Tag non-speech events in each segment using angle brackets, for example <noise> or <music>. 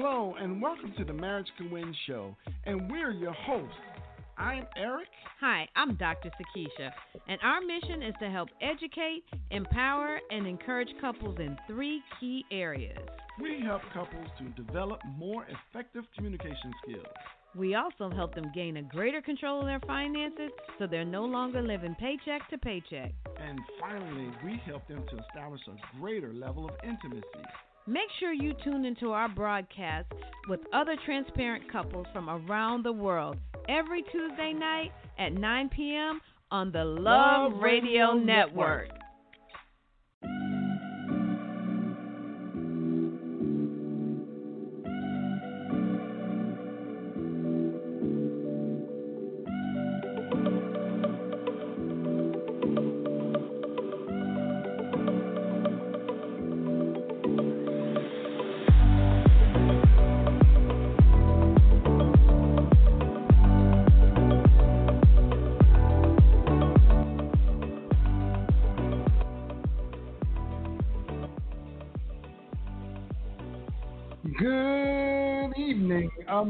Hello, and welcome to the Marriage Can Win show. And we're your hosts. I'm Eric. Hi, I'm Dr. Sakisha, and our mission is to help educate, empower, and encourage couples in three key areas. We help couples to develop more effective communication skills. We also help them gain a greater control of their finances so they're no longer living paycheck to paycheck. And finally, we help them to establish a greater level of intimacy. Make sure you tune into our broadcast with other transparent couples from around the world every Tuesday night at 9 p.m. on the Love, Love Radio, Radio Network. Network.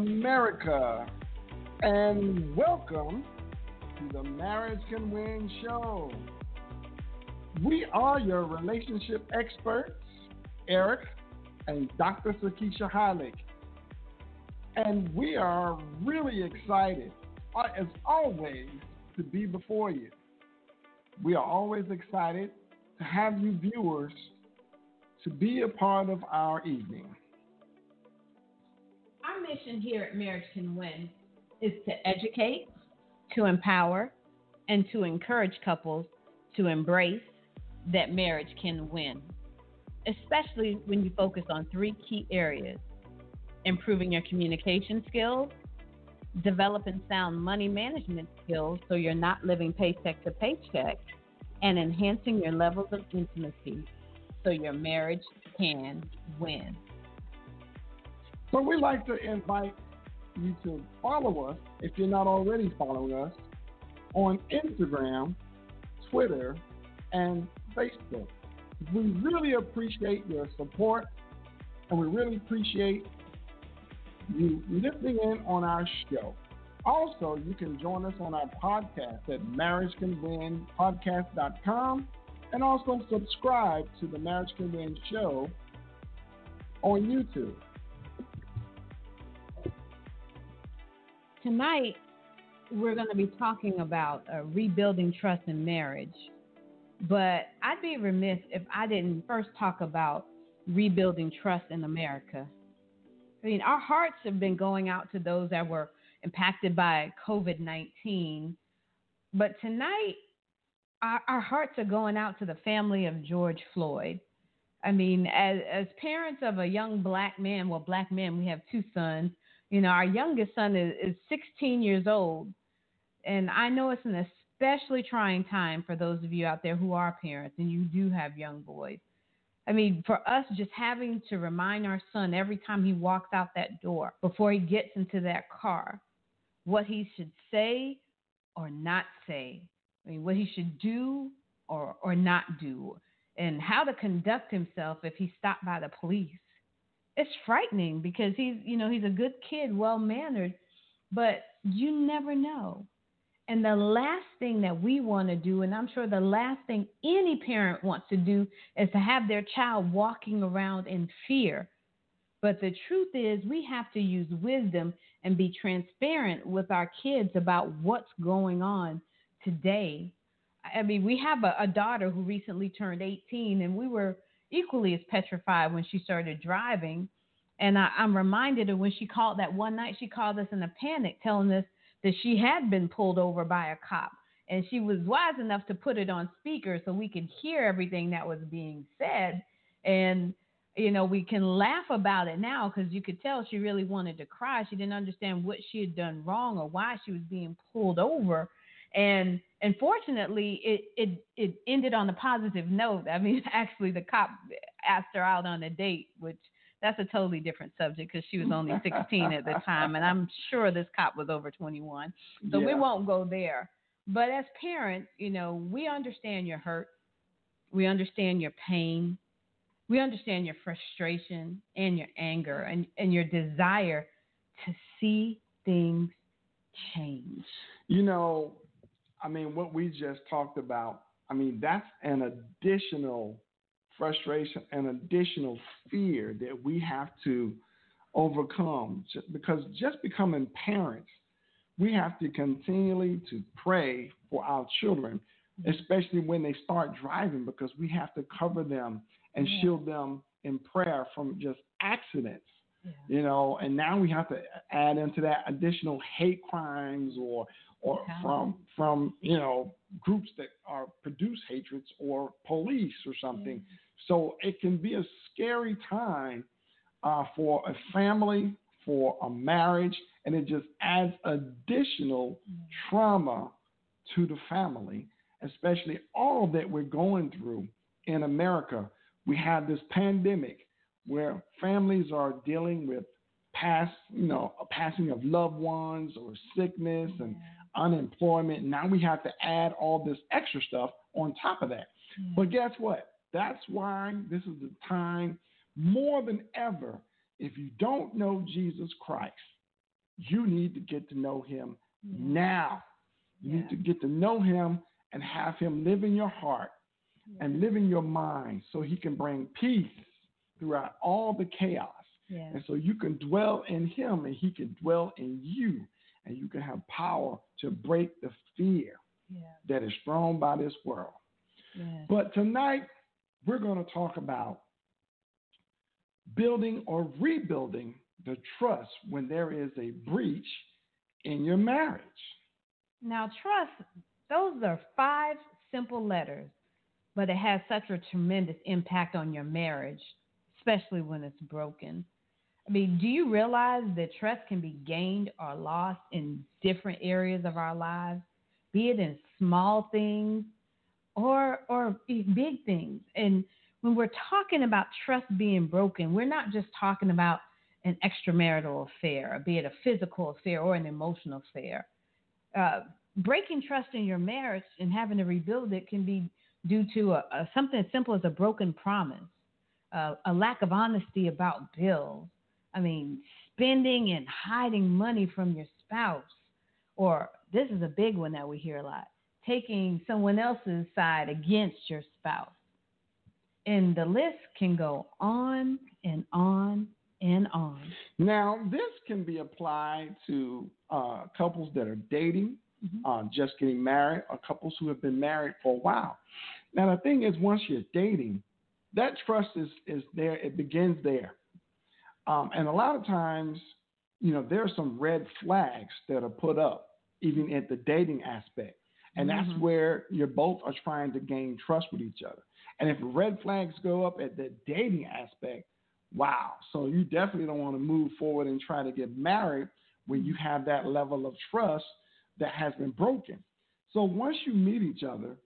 America, and welcome to the Marriage Can Win show. We are your relationship experts, Eric and Dr. Sakisha Heilig. And we are really excited, as always, to be before you. We are always excited to have you viewers to be a part of our evening mission here at Marriage Can Win is to educate, to empower, and to encourage couples to embrace that marriage can win, especially when you focus on three key areas improving your communication skills, developing sound money management skills so you're not living paycheck to paycheck, and enhancing your levels of intimacy so your marriage can win. So we'd like to invite you to follow us if you're not already following us on Instagram, Twitter, and Facebook. We really appreciate your support and we really appreciate you listening in on our show. Also, you can join us on our podcast at marriagecanwinpodcast.com and also subscribe to the Marriage Can Win show on YouTube. Tonight we're going to be talking about uh, rebuilding trust in marriage. But I'd be remiss if I didn't first talk about rebuilding trust in America. I mean, our hearts have been going out to those that were impacted by COVID 19. But tonight, our, our, hearts are going out to the family of George Floyd. I mean, as, as parents of a young black man, well, black men, we have two sons you know, our youngest son is, is 16 years old. And I know it's an especially trying time for those of you out there who are parents and you do have young boys. I mean, for us, just having to remind our son every time he walks out that door before he gets into that car what he should say or not say. I mean, what he should do or, or not do, and how to conduct himself if he's stopped by the police it's frightening because he's you know he's a good kid, well mannered, but you never know. And the last thing that we want to do, and I'm sure the last thing any parent wants to do, is to have their child walking around in fear. But the truth is, we have to use wisdom and be transparent with our kids about what's going on today. I mean, we have a, a daughter who recently turned 18, and we were equally as petrified when she started driving. And I, am reminded of when she called that one night, she called us in a panic, telling us that she had been pulled over by a cop. And she was wise enough to put it on speaker so we could hear everything that was being said. And, you know, we can laugh about it now because you could tell she really wanted to cry. She didn't understand what she had done wrong or why she was being pulled over. And unfortunately, it, it, it ended on a positive note. I mean, <laughs> actually, the cop asked her out on a date, which that's a totally different subject because she was only 16 at the time, and I'm sure this cop was over 21. So yeah. we won't go there. But as parents, you know, we understand your hurt, we understand your pain, we understand your frustration and your anger and, and your desire to see things change. You know, I mean, what we just talked about, I mean, that's an additional frustration, an additional fear that we have to overcome because just becoming parents, we have to continually to pray for our children, especially when they start driving, because we have to cover them and yeah. shield them in prayer from just accidents. Yeah. You know, and now we have to add into that additional hate crimes or or from from you know groups that are produce hatreds or police or something. Yeah. So it can be a scary time uh, for a family, for a marriage, and it just adds additional trauma to the family, especially all that we're going through in America. We have this pandemic where families are dealing with past, you know, a passing of loved ones or sickness and unemployment. Now we have to add all this extra stuff on top of that. But guess what? That's why this is the time more than ever. If you don't know Jesus Christ, you need to get to know him yeah. now. You yeah. need to get to know him and have him live in your heart yeah. and live in your mind so he can bring peace throughout all the chaos. And so you can dwell in him and he can dwell in you. And you can have power to break the fear that is thrown by this world. But tonight, we're going to talk about building or rebuilding the trust when there is a breach in your marriage. Now, trust, those are five simple letters, but it has such a tremendous impact on your marriage, especially when it's broken. I mean, do you realize that trust can be gained or lost in different areas of our lives, be it in small things or or big things? And when we're talking about trust being broken, we're not just talking about an extramarital affair, be it a physical affair or an emotional affair. Uh, breaking trust in your marriage and having to rebuild it can be due to a, a, something as simple as a broken promise, uh, a lack of honesty about bills. I mean, spending and hiding money from your spouse, or this is a big one that we hear a lot taking someone else's side against your spouse. And the list can go on and on and on. Now, this can be applied to uh, couples that are dating, mm-hmm. uh, just getting married, or couples who have been married for a while. Now, the thing is, once you're dating, that trust is, is there, it begins there. Um, and a lot of times, you know, there are some red flags that are put up, even at the dating aspect. And mm-hmm. that's where you're both are trying to gain trust with each other. And if red flags go up at the dating aspect, wow. So you definitely don't want to move forward and try to get married when you have that level of trust that has been broken. So once you meet each other,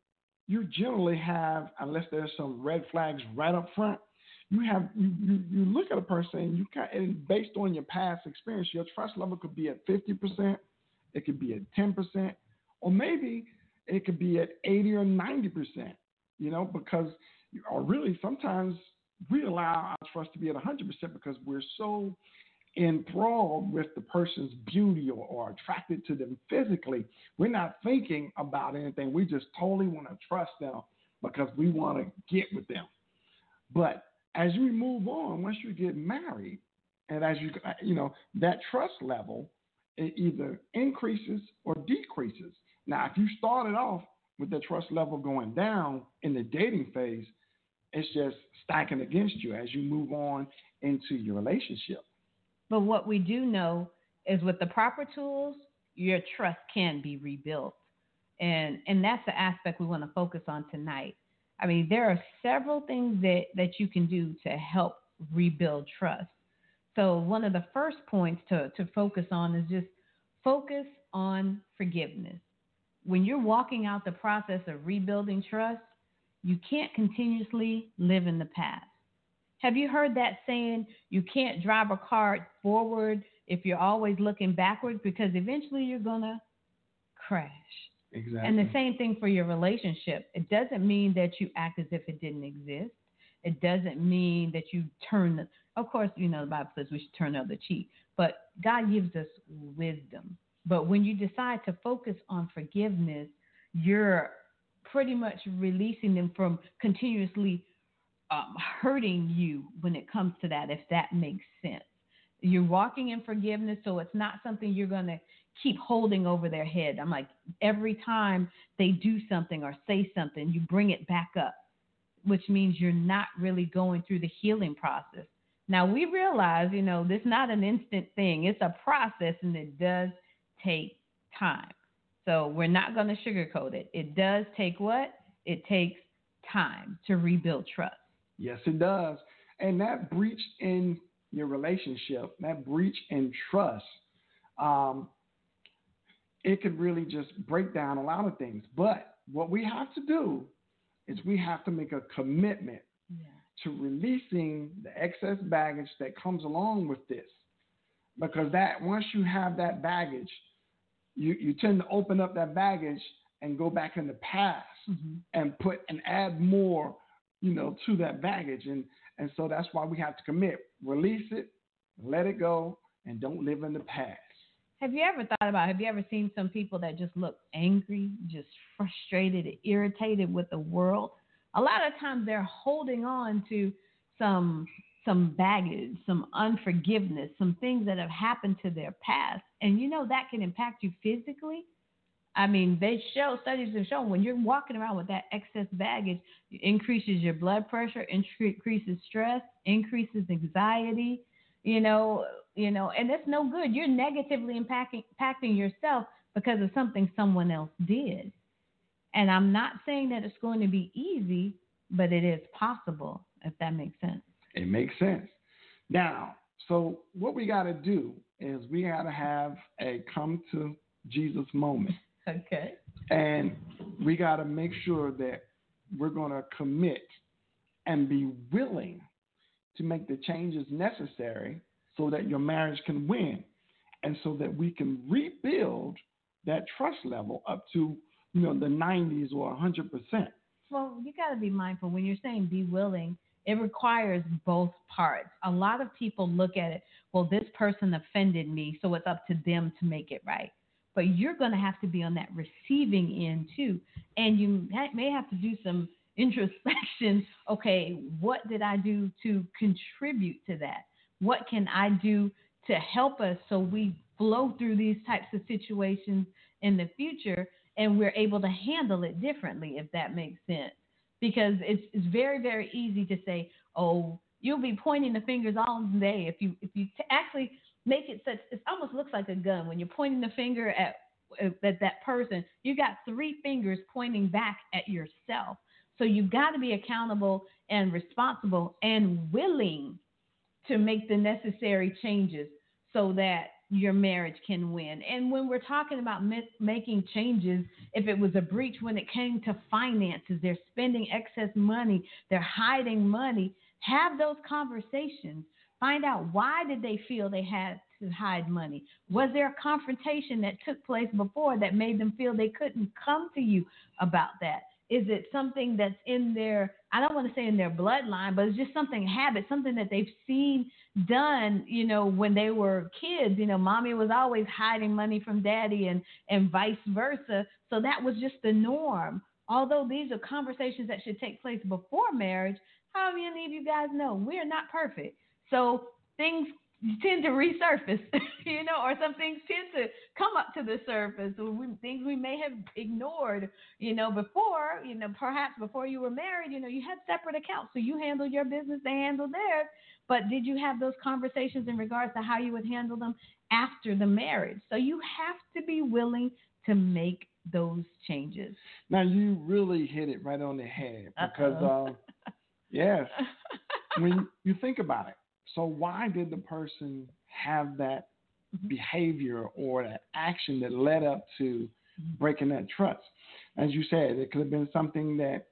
you generally have, unless there's some red flags right up front, you have you, you, you look at a person and you kind and based on your past experience, your trust level could be at 50%, it could be at 10%, or maybe it could be at 80 or 90% you know, because, or really sometimes we allow our trust to be at 100% because we're so enthralled with the person's beauty or, or, attracted to them physically. We're not thinking about anything. We just totally want to trust them because we want to get with them. But as we move on, once you get married, and as you, uh, you know, that trust level it either increases or decreases. Now, if you started off with the trust level going down in the dating phase, it's just stacking against you as you move on into your relationship. But what we do know is with the proper tools, your trust can be rebuilt. And and that's the aspect we want to focus on tonight. I mean, there are several things that, that you can do to help rebuild trust. So one of the first points to, to focus on is just focus on forgiveness when you're walking out the process of rebuilding trust, you can't continuously live in the past. Have you heard that saying, you can't drive a car forward if you're always looking backwards because eventually you're going to crash? Exactly. And the same thing for your relationship. It doesn't mean that you act as if it didn't exist. It doesn't mean that you turn the, of course, you know, the Bible says we should turn the other cheek, but God gives us wisdom. But when you decide to focus on forgiveness, you're pretty much releasing them from continuously um, hurting you when it comes to that, if that makes sense. You're walking in forgiveness, so it's not something you're going to keep holding over their head. I'm like, every time they do something or say something, you bring it back up, which means you're not really going through the healing process. Now, we realize, you know, this is not an instant thing, it's a process and it does take time. So we're not going to sugarcoat it. It does take what? It takes time to rebuild trust. Yes, it does. And that breach in your relationship, that breach in trust, um, it could really just break down a lot of things. But what we have to do is we have to make a commitment yeah. to releasing the excess baggage that comes along with this. Because that once you have that baggage, you, you tend to open up that baggage and go back in the past mm-hmm. and put and add more, you know, to that baggage. And and so that's why we have to commit. Release it, let it go, and don't live in the past. Have you ever thought about, have you ever seen some people that just look angry, just frustrated, irritated with the world? A lot of times they're holding on to some some baggage, some unforgiveness, some things that have happened to their past. And you know that can impact you physically. I mean, they show studies have shown when you're walking around with that excess baggage, it increases your blood pressure, increases stress, increases anxiety, you know, you know, and it's no good. You're negatively impacting impacting yourself because of something someone else did. And I'm not saying that it's going to be easy, but it is possible, if that makes sense. It makes sense. Now, so what we got to do is we got to have a come to Jesus moment. Okay. And we got to make sure that we're going to commit and be willing to make the changes necessary so that your marriage can win and so that we can rebuild that trust level up to you know the 90s or 100%. Well, you got to be mindful when you're saying be willing, it requires both parts. A lot of people look at it, well, this person offended me, so it's up to them to make it right. But you're going to have to be on that receiving end too. And you may have to do some introspection. <laughs> Okay, what did I do to contribute to that? What can I do to help us so we flow through these types of situations in the future and we're able to handle it differently, if that makes sense? Because it's, it's very, very easy to say, oh, you'll be pointing the fingers all day if you if you t- actually make it such it almost looks like a gun when you're pointing the finger at at that person you got three fingers pointing back at yourself so you've got to be accountable and responsible and willing to make the necessary changes so that your marriage can win. And when we're talking about making changes, if it was a breach when it came to finances, they're spending excess money, they're hiding money, have those conversations. Find out why did they feel they had to hide money? Was there a confrontation that took place before that made them feel they couldn't come to you about that? Is it something that's in their, I don't want to say in their bloodline, but it's just something habit, something that they've seen done, you know, when they were kids. You know, mommy was always hiding money from daddy and, and vice versa. So that was just the norm. Although these are conversations that should take place before marriage, how many of you guys know we're not perfect? So things tend to resurface, <laughs> you know, or some things tend to come up to the surface. We, things we may have ignored, you know, before, you know, perhaps before you were married, you know, you had separate accounts. So you handled your business, they handled theirs. But did you have those conversations in regards to how you would handle them after the marriage? So you have to be willing to make those changes. Now you really hit it right on the head because, uh, yes, when you think about it, so why did the person have that mm-hmm. behavior or that action that led up to breaking that trust? As you said, it could have been something that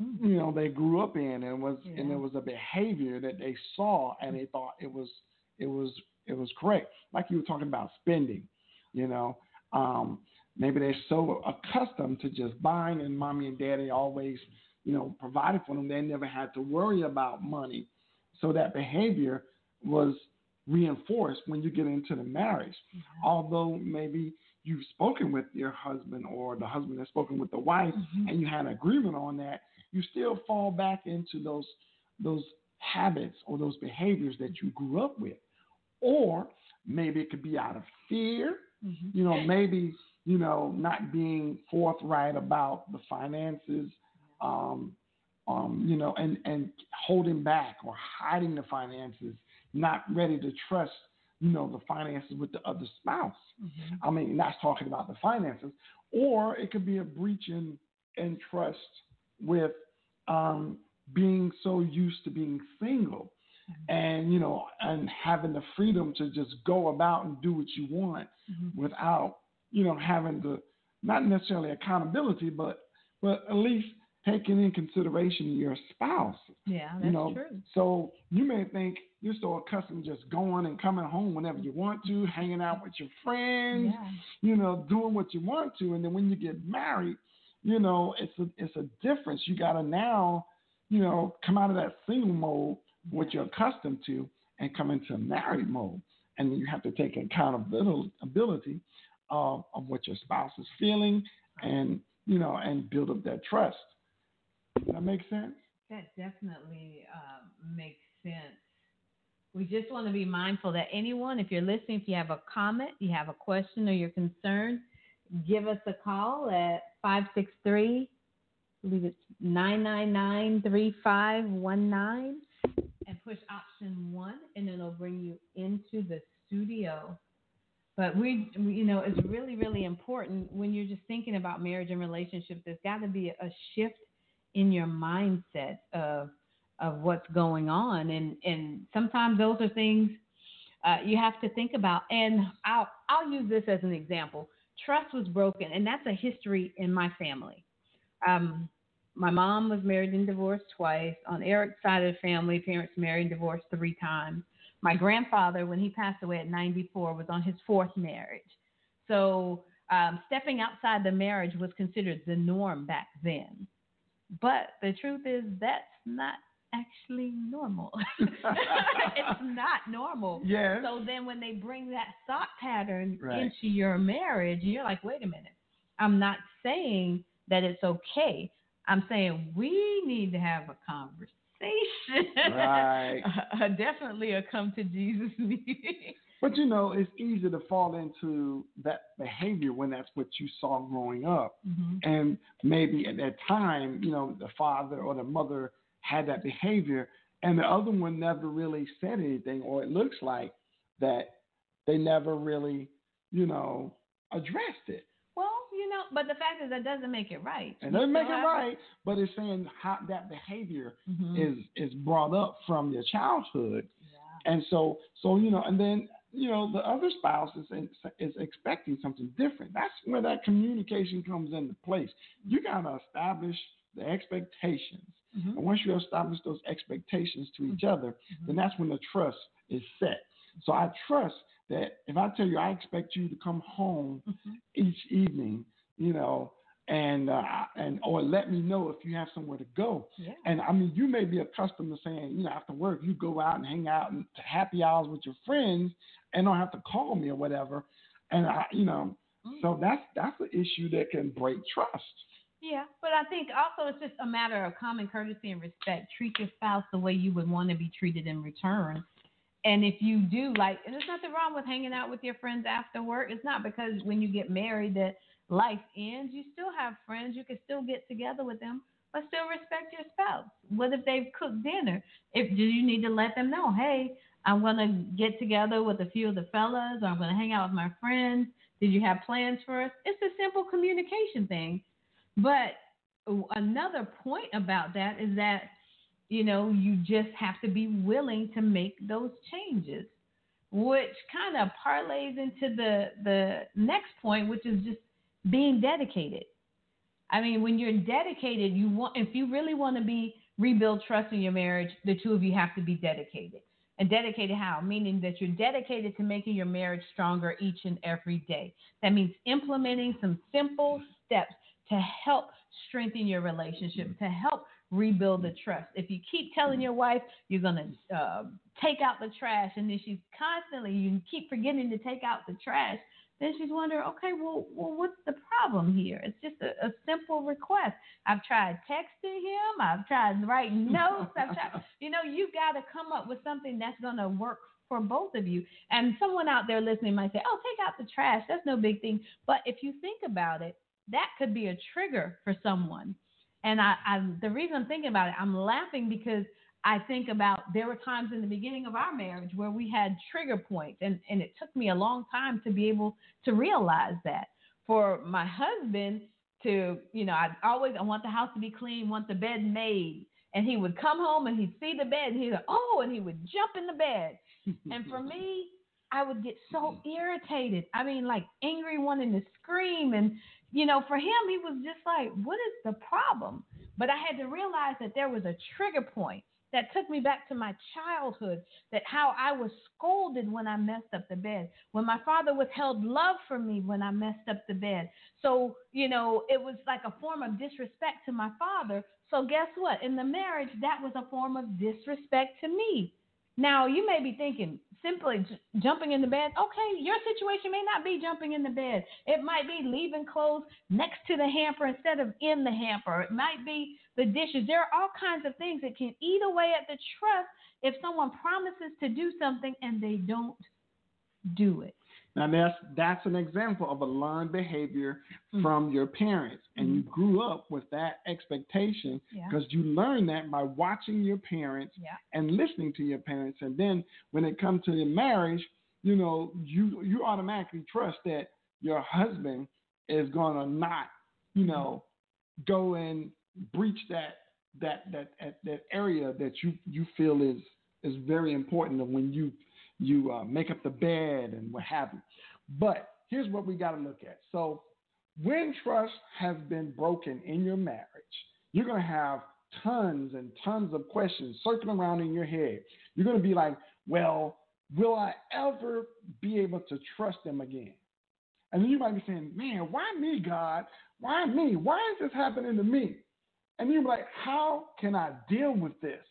mm-hmm. you know they grew up in and was yeah. and it was a behavior that they saw and they thought it was it was it was correct. Like you were talking about spending, you know. Um, maybe they're so accustomed to just buying and mommy and daddy always you know, provided for them. They never had to worry about money. So that behavior was reinforced when you get into the marriage. Mm-hmm. Although maybe you've spoken with your husband or the husband has spoken with the wife mm-hmm. and you had an agreement on that, you still fall back into those those habits or those behaviors that you grew up with. Or maybe it could be out of fear. Mm-hmm. You know, maybe, you know, not being forthright about the finances, um, um, you know, and, and holding back or hiding the finances, not ready to trust, you know, the finances with the other spouse. Mm-hmm. I mean, that's talking about the finances. Or it could be a breach in, in trust with um, being so used to being single mm-hmm. and you know and having the freedom to just go about and do what you want mm-hmm. without you know having the not necessarily accountability but but at least taking in consideration your spouse yeah that's you know true so you may think you're so accustomed to just going and coming home whenever you want to hanging out with your friends yeah. you know doing what you want to and then when you get married you know it's a it's a difference you got to now you know, come out of that single mode, what you're accustomed to, and come into married mode. And you have to take accountability of, of what your spouse is feeling and, you know, and build up that trust. Does that make sense? That definitely uh, makes sense. We just want to be mindful that anyone, if you're listening, if you have a comment, you have a question, or you're concerned, give us a call at 563 I believe it's 999-3519 and push option one and it'll bring you into the studio. But we, you know, it's really, really important when you're just thinking about marriage and relationships. There's got to be a shift in your mindset of of what's going on, and and sometimes those are things uh, you have to think about. And I'll I'll use this as an example. Trust was broken, and that's a history in my family. Um, my mom was married and divorced twice. On Eric's side of the family, parents married and divorced three times. My grandfather, when he passed away at 94, was on his fourth marriage. So um, stepping outside the marriage was considered the norm back then. But the truth is, that's not actually normal. <laughs> it's <laughs> not normal. Yes. So then when they bring that thought pattern right. into your marriage, you're like, wait a minute. I'm not saying that it's okay. I'm saying we need to have a conversation. Right. <laughs> uh, definitely a come to Jesus meeting. But you know, it's easy to fall into that behavior when that's what you saw growing up. Mm-hmm. And maybe at that time, you know, the father or the mother had that behavior and the other one never really said anything, or it looks like that they never really, you know, addressed it Well, you know, but the fact is that doesn't make it right. It doesn't make it right, but it's saying how that behavior mm-hmm. is is brought up from your childhood, yeah. and so so you know, and then you know the other spouse is is expecting something different. That's where that communication comes into place. You gotta establish the expectations, mm-hmm. and once you establish those expectations to each mm-hmm. other, then that's when the trust is set. So I trust that if I tell you I expect you to come home mm-hmm. each evening, you know, and uh, and or let me know if you have somewhere to go. Yeah. And I mean, you may be accustomed to saying, you know, after work you go out and hang out and happy hours with your friends and don't have to call me or whatever. And I, you know, mm-hmm. so that's that's an issue that can break trust. Yeah, but I think also it's just a matter of common courtesy and respect. Treat your spouse the way you would want to be treated in return. And if you do like, and there's nothing wrong with hanging out with your friends after work. It's not because when you get married that life ends. You still have friends. You can still get together with them, but still respect your spouse. What if they've cooked dinner? If do you need to let them know, hey, I'm gonna get together with a few of the fellas, or I'm gonna hang out with my friends. Did you have plans for us? It's a simple communication thing. But another point about that is that you know, you just have to be willing to make those changes, which kind of parlays into the the next point, which is just being dedicated. I mean, when you're dedicated, you want if you really want to be rebuild trust in your marriage, the two of you have to be dedicated. And dedicated how? Meaning that you're dedicated to making your marriage stronger each and every day. That means implementing some simple steps to help strengthen your relationship, to help rebuild the trust. If you keep telling your wife you're going to uh, take out the trash and then she's constantly, you keep forgetting to take out the trash, then she's wondering, okay, well, well what's the problem here? It's just a, a simple request. I've tried texting him, I've tried writing <laughs> notes, I've tried, you know, you got to come up with something that's going to work for both of you. And someone out there listening might say, oh, take out the trash. That's no big thing. But if you think about it, that could be a trigger for someone. And I, I the reason I'm thinking about it, I'm laughing because I think about there were times in the beginning of our marriage where we had trigger points, and, and it took me a long time to be able to realize that. For my husband to, you know, I always I want the house to be clean, want the bed made, and he would come home and he'd see the bed and he'd go, oh, and he would jump in the bed. and for me, I would get so irritated. I mean, like angry, wanting to scream, and you know, for him, he was just like, what is the problem? But I had to realize that there was a trigger point that took me back to my childhood that how I was scolded when I messed up the bed, when my father withheld love from me when I messed up the bed. So, you know, it was like a form of disrespect to my father. So, guess what? In the marriage, that was a form of disrespect to me. Now, you may be thinking, simply j- jumping in the bed. Okay, your situation may not be jumping in the bed. It might be leaving clothes next to the hamper instead of in the hamper. It might be the dishes. There are all kinds of things that can eat away at the trust if someone promises to do something and they don't do it. Now that's that's an example of a learned behavior mm-hmm. from your parents, and mm-hmm. you grew up with that expectation because yeah. you learned that by watching your parents yeah. and listening to your parents. And then when it comes to your marriage, you know you you automatically trust that your husband is gonna not, you mm-hmm. know, go and breach that that that that, that area that you you feel is is very important when you you uh, make up the bed and what have you. But here's what we got to look at. So when trust has been broken in your marriage, you're going to have tons and tons of questions circling around in your head. You're going to be like, well, will I ever be able to trust them again? And then you might be saying, man, why me, God? Why me? Why is this happening to me? And you're like, how can I deal with this?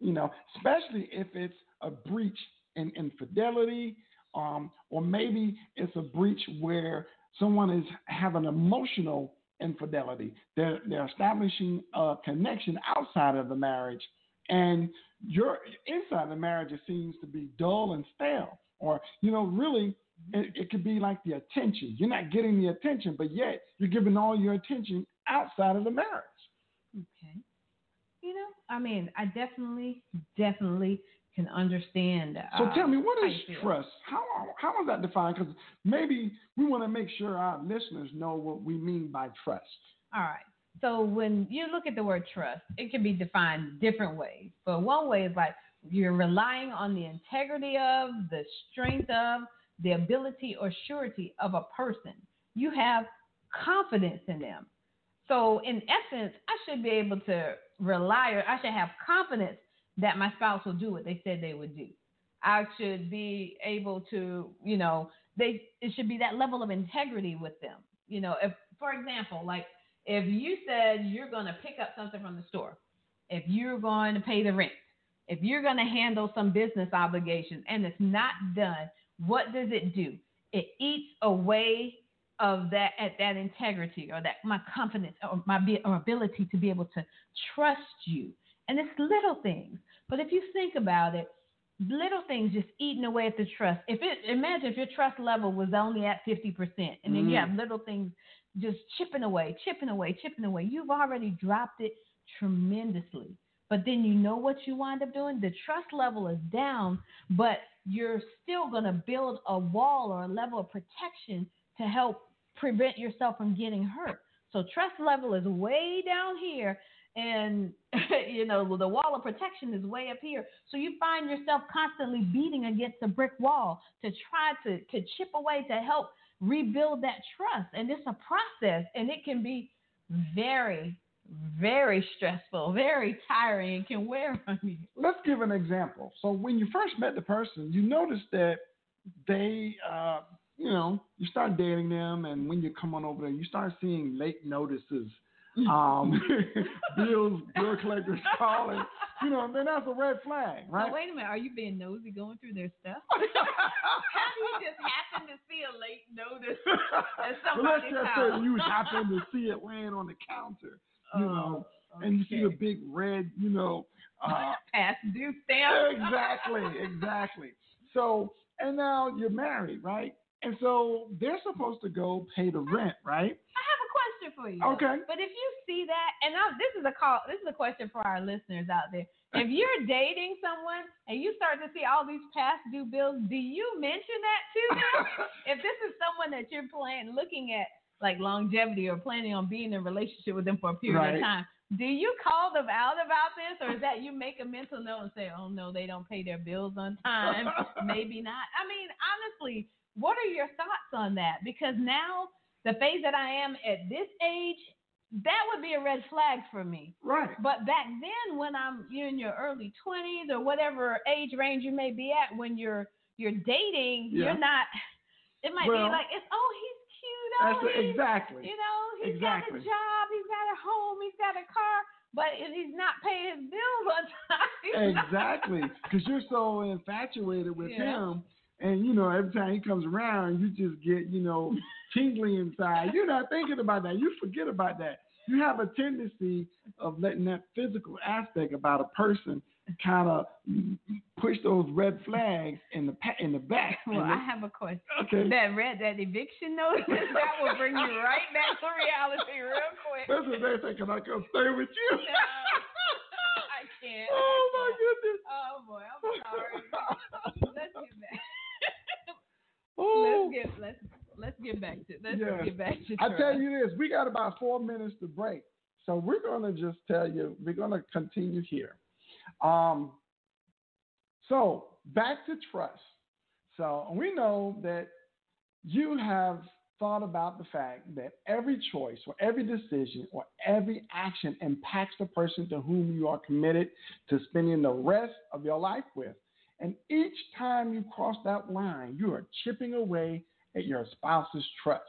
You know, especially if it's a breach in infidelity, um, or maybe it's a breach where someone is having emotional infidelity. They're, they're establishing a connection outside of the marriage, and your inside the marriage it seems to be dull and stale, or you know, really. It, it could be like the attention. You're not getting the attention, but yet you're giving all your attention outside of the marriage. Okay. You know, I mean, I definitely, definitely can understand. So um, tell me, what is trust? How how is that defined? Because maybe we want to make sure our listeners know what we mean by trust. All right. So when you look at the word trust, it can be defined different ways. But one way is like you're relying on the integrity of, the strength of, the ability or surety of a person. You have confidence in them. So in essence, I should be able to rely or I should have confidence that my spouse will do what they said they would do. I should be able to, you know, they it should be that level of integrity with them. You know, if for example, like if you said you're going to pick up something from the store, if you're going to pay the rent, if you're going to handle some business obligation and it's not done, what does it do? It eats away of that at that integrity or that my confidence or my or ability to be able to trust you. And it's little things. But if you think about it, little things just eating away at the trust. If it imagine if your trust level was only at 50% and then mm. you have little things just chipping away, chipping away, chipping away, you've already dropped it tremendously. But then you know what you wind up doing? The trust level is down, but you're still going to build a wall or a level of protection to help prevent yourself from getting hurt. So trust level is way down here and <laughs> you know the wall of protection is way up here. So you find yourself constantly beating against a brick wall to try to to chip away to help rebuild that trust. And it's a process and it can be very very stressful very tiring and can wear <laughs> on you. Let's give an example. So when you first met the person you noticed that they uh, you know you start dating them and when you come on over there you start seeing late notices um, <laughs> bills, bill collectors calling. You know, then that's a red flag, right? Oh, wait a minute. Are you being nosy going through their stuff? <laughs> How do you just happen to see a late notice at somebody's <laughs> Let's just house? say you happen to see it laying on the counter, you know, and you see the Oh, big red, you know. Uh, past due stamp. exactly, exactly. So, and now you're married, right? And so they're supposed to go pay the rent, right? I have a question for you. Okay. But if you see that, and I, this is a call, this is a question for our listeners out there. <laughs> If you're dating someone and you start to see all these past due bills, do you mention that to them? <laughs> if this is someone that you're planning, looking at like longevity or planning on being in a relationship with them for a period Right. of time, do you call them out about this, or is that you make a mental note and say, "Oh no, they don't pay their bills on time"? <laughs> Maybe not. I mean, honestly, what are your thoughts on that? Because now the phase that I am at this age, that would be a red flag for me. right. But back then, when I'm you're in your early 20s or whatever age range you may be at, when you're you're dating, Yeah. you're not. It might Well, be like it's oh he's cute, oh That's he's, exactly. you know he's Exactly. got a job, he's got a home, he's got a car, but if he's not paying his bills on time. <laughs> Exactly, because you're so infatuated with Yeah. him, and you know every time he comes around, you just get you know <laughs> tingling inside. You're not thinking about that. You forget about that. You have a tendency of letting that physical aspect about a person kind of push those red flags in the pa- in the back. Well, <laughs> I have a question. okay, That red, that eviction notice, <laughs> that will bring you right back to reality real quick. that's what they say. Can I come stay with you? No, I can't. oh my I can't. goodness. Oh boy, I'm sorry. Let's get back. Oh. Let's get let's let's get back to let's Yes. get back to. I tell you this, we got about four minutes to break. So we're gonna just tell you, we're gonna continue here. Um, so back to trust. So we know that you have thought about the fact that every choice or every decision or every action impacts the person to whom you are committed to spending the rest of your life with. And each time you cross that line, you are chipping away at your spouse's trust.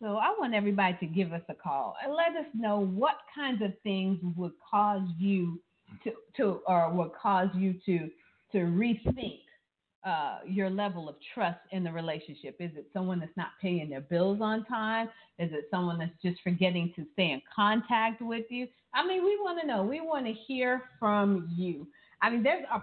So I want everybody to give us a call and let us know what kinds of things would cause you to to or would cause you to to rethink uh, your level of trust in the relationship. Is it someone that's not paying their bills on time? Is it someone that's just forgetting to stay in contact with you? I mean, we want to know. We want to hear from you. I mean, there's a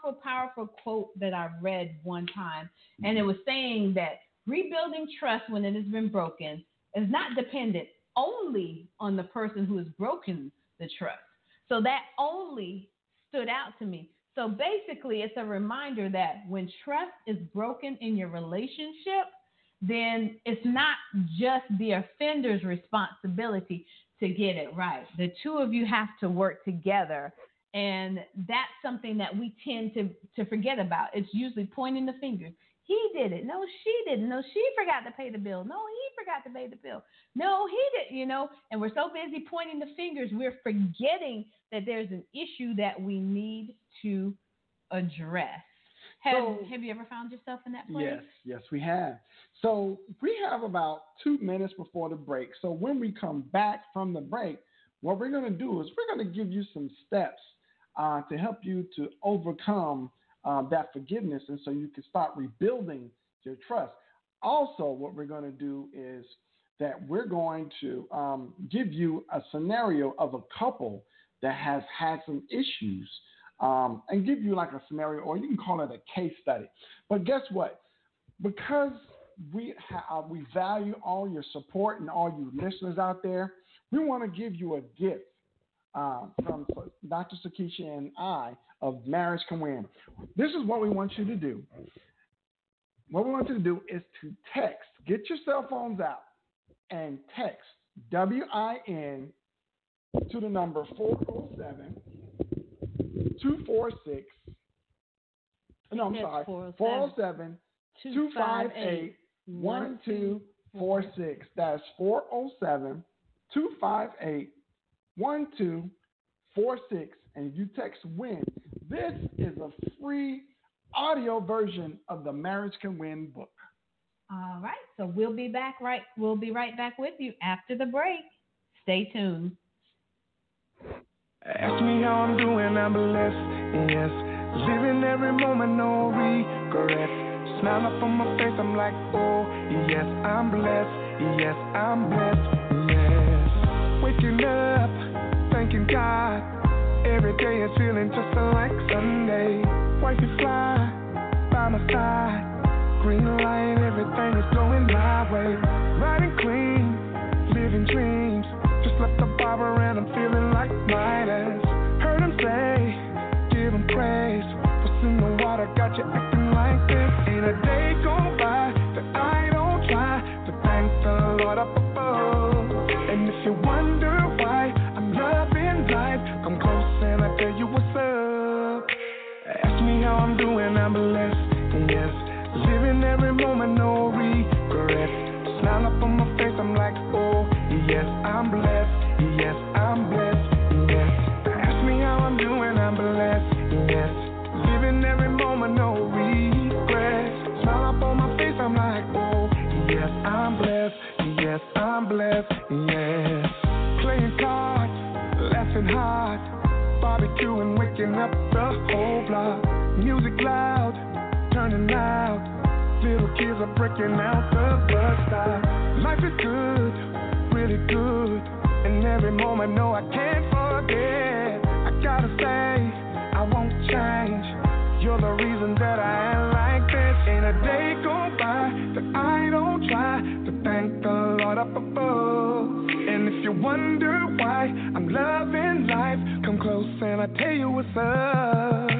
powerful, powerful quote that I read one time, and it mm-hmm. was saying that rebuilding trust when it has been broken is not dependent only on the person who has broken the trust. So that only stood out to me. So basically, it's a reminder that when trust is broken in your relationship, then it's not just the offender's responsibility to get it right. The two of you have to work together. And that's something that we tend to, to forget about. It's usually pointing the finger. He did it. No, she didn't. No, she forgot to pay the bill. No, he forgot to pay the bill. No, he didn't, you know, and we're so busy pointing the fingers, we're forgetting that there's an issue that we need to address. Have, So- have you ever found yourself in that place? Yes, yes, we have. So we have about two minutes before the break. So when we come back from the break, what we're going to do is we're going to give you some steps uh, to help you to overcome uh, that forgiveness, and so you can start rebuilding your trust. Also, what we're going to do is that we're going to um, give you a scenario of a couple that has had some issues um, and give you like a scenario, or you can call it a case study. But guess what? Because we ha- uh, we value all your support and all you listeners out there, we want to give you a gift um, from Dr. Sakisha and I of Marriage Can Win. This is what we want you to do. What we want you to do is to text. Get your cell phones out and text W I N to the number 407 246. No, I'm sorry. 407. 407 258 1246. That's 407 258 1246. And you text WIN. This is a free audio version of the Marriage Can Win book. All right. So we'll be back right we'll be right back with you after the break. Stay tuned. Ask me how I'm doing, I'm blessed, yes. Living every moment, no regret. Smile up on my face, I'm like, oh, yes, I'm blessed, yes, I'm blessed, yes. Waking up, thanking God. Every day is feeling just like Sunday. Wifey fly by my side. Green light, everything is going my way. Riding clean, living dreams. Just left the barber and I'm feeling like Midas. Heard him say, give him praise. What's in the water got you acting like this? Ain't a day go by that I don't try to thank the Lord up. And if you wonder why I'm loving life, come close and I tell you what's up. Ask me how I'm doing, I'm blessed, yes. Living every moment, no regret. Smile up on my face, I'm like, oh, yes, I'm blessed, yes, I'm blessed, yes, I'm blessed, yes. Playing cards, laughing hard, barbecuing, waking up the whole block. Music loud, turning out. Little kids are breaking out the bus stop. Life is good, really good. And every moment, no, I can't forget. I gotta say, I won't change. You're the reason that I am like this. Ain't a day go by that I don't try Lord up above. And if you wonder why I'm loving life, come close and I tell you what's up.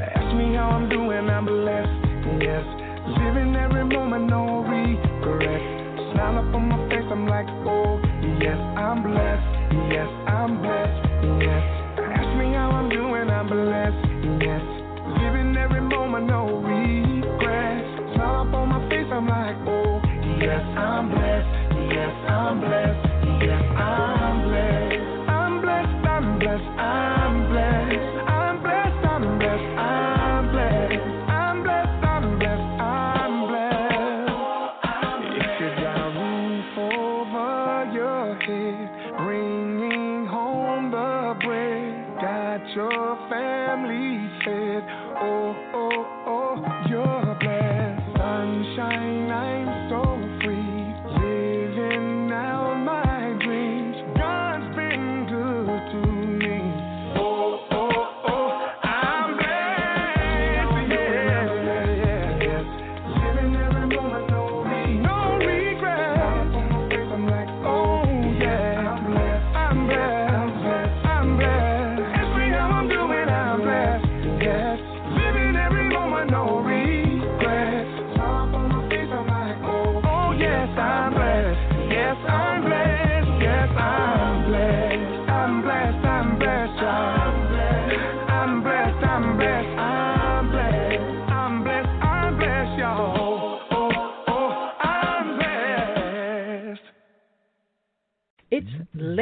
Ask me how I'm doing, I'm blessed, yes. Living every moment, no regret. Smile up on my face, I'm like, oh, yes, I'm blessed, yes, I'm blessed, yes. Ask me how I'm doing, I'm blessed, I'm blessed,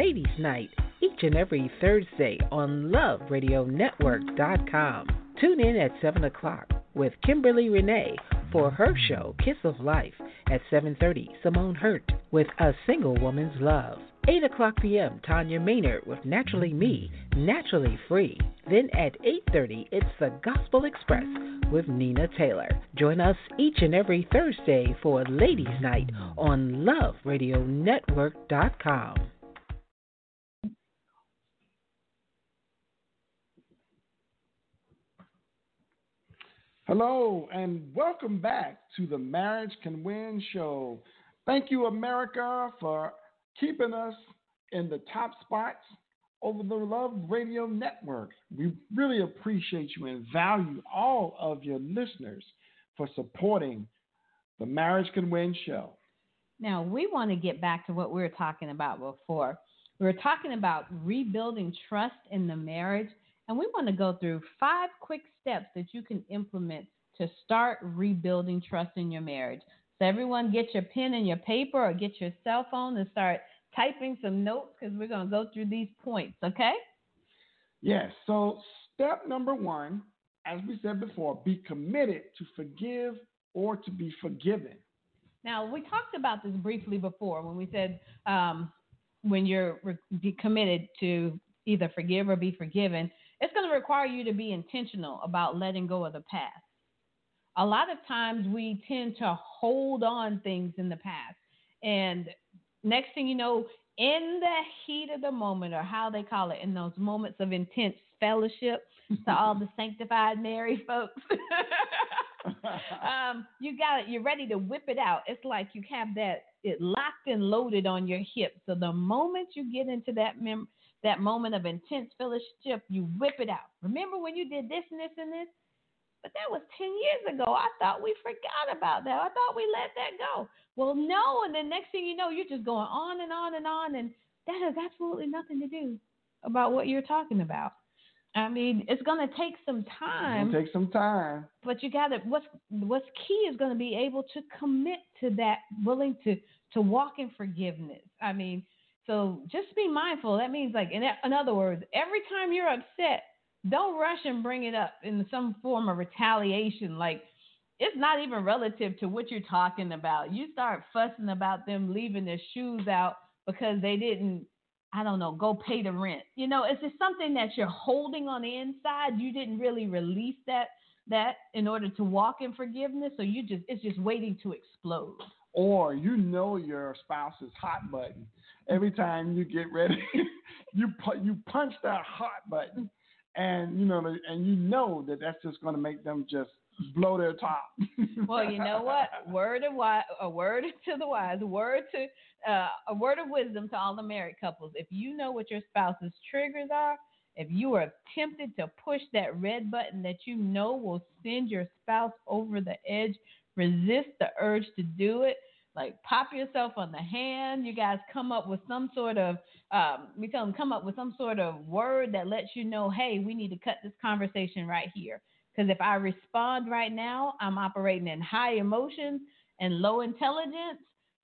Ladies Night each and every Thursday on LoveRadioNetwork.com. Tune in at 7 o'clock with Kimberly Renee for her show Kiss of Life at 7.30, Simone Hurt with A Single Woman's Love. 8 o'clock p.m., Tanya Maynard with Naturally Me, Naturally Free. Then at 8.30, it's the Gospel Express with Nina Taylor. Join us each and every Thursday for Ladies Night on LoveRadioNetwork.com. Hello, and welcome back to the Marriage Can Win show. Thank you, America, for keeping us in the top spots over the Love Radio Network. We really appreciate you and value all of your listeners for supporting the Marriage Can Win show. Now, we want to get back to what we were talking about before. We were talking about rebuilding trust in the marriage, and we want to go through five quick steps that you can implement to start rebuilding trust in your marriage. So, everyone, get your pen and your paper or get your cell phone and start typing some notes because we're going to go through these points, okay? Yes, so step number one, as we said before, be committed to forgive or to be forgiven. Now, we talked about this briefly before when we said um, when you're re- committed to either forgive or be forgiven, it's going to require you to be intentional about letting go of the past. A lot of times we tend to hold on things in the past. And next thing you know, in the heat of the moment, or how they call it, in those moments of intense fellowship, <laughs> to all the sanctified Mary folks. <laughs> um, you got it. You're ready to whip it out. It's like you have that it locked and loaded on your hip. So the moment you get into that mem- that moment of intense fellowship, you whip it out. Remember when you did this and this and this? But that was 10 years ago. I thought we forgot about that. I thought we let that go. Well, no. And the next thing you know, you're just going on and on and on. And that has absolutely nothing to do about what you're talking about. I mean, it's going to take some time. take some time. But you got to. What's What's key is going to be able to commit to that, willing to to walk in forgiveness. I mean, so just be mindful. That means like, in, in other words, every time you're upset, don't rush and bring it up in some form of retaliation. Like it's not even relative to what you're talking about. You start fussing about them leaving their shoes out because they didn't I don't know, go pay the rent. You know, it's just something that you're holding on the inside. You didn't really release that that in order to walk in forgiveness, so you just it's just waiting to explode. Or you know your spouse's hot button. Every time you get ready, <laughs> you pu- you punch that hot button, and you know and you know that that's just going to make them just blow their top. <laughs> well, you know what? Word of wise, a word <laughs> to the wise, word to uh, a word of wisdom to all the married couples. If you know what your spouse's triggers are, if you are tempted to push that red button that you know will send your spouse over the edge, resist the urge to do it. Like pop yourself on the hand. You guys come up with some sort of, um, we tell them come up with some sort of word that lets you know, hey, we need to cut this conversation right here. Because if I respond right now, I'm operating in high emotions and low intelligence.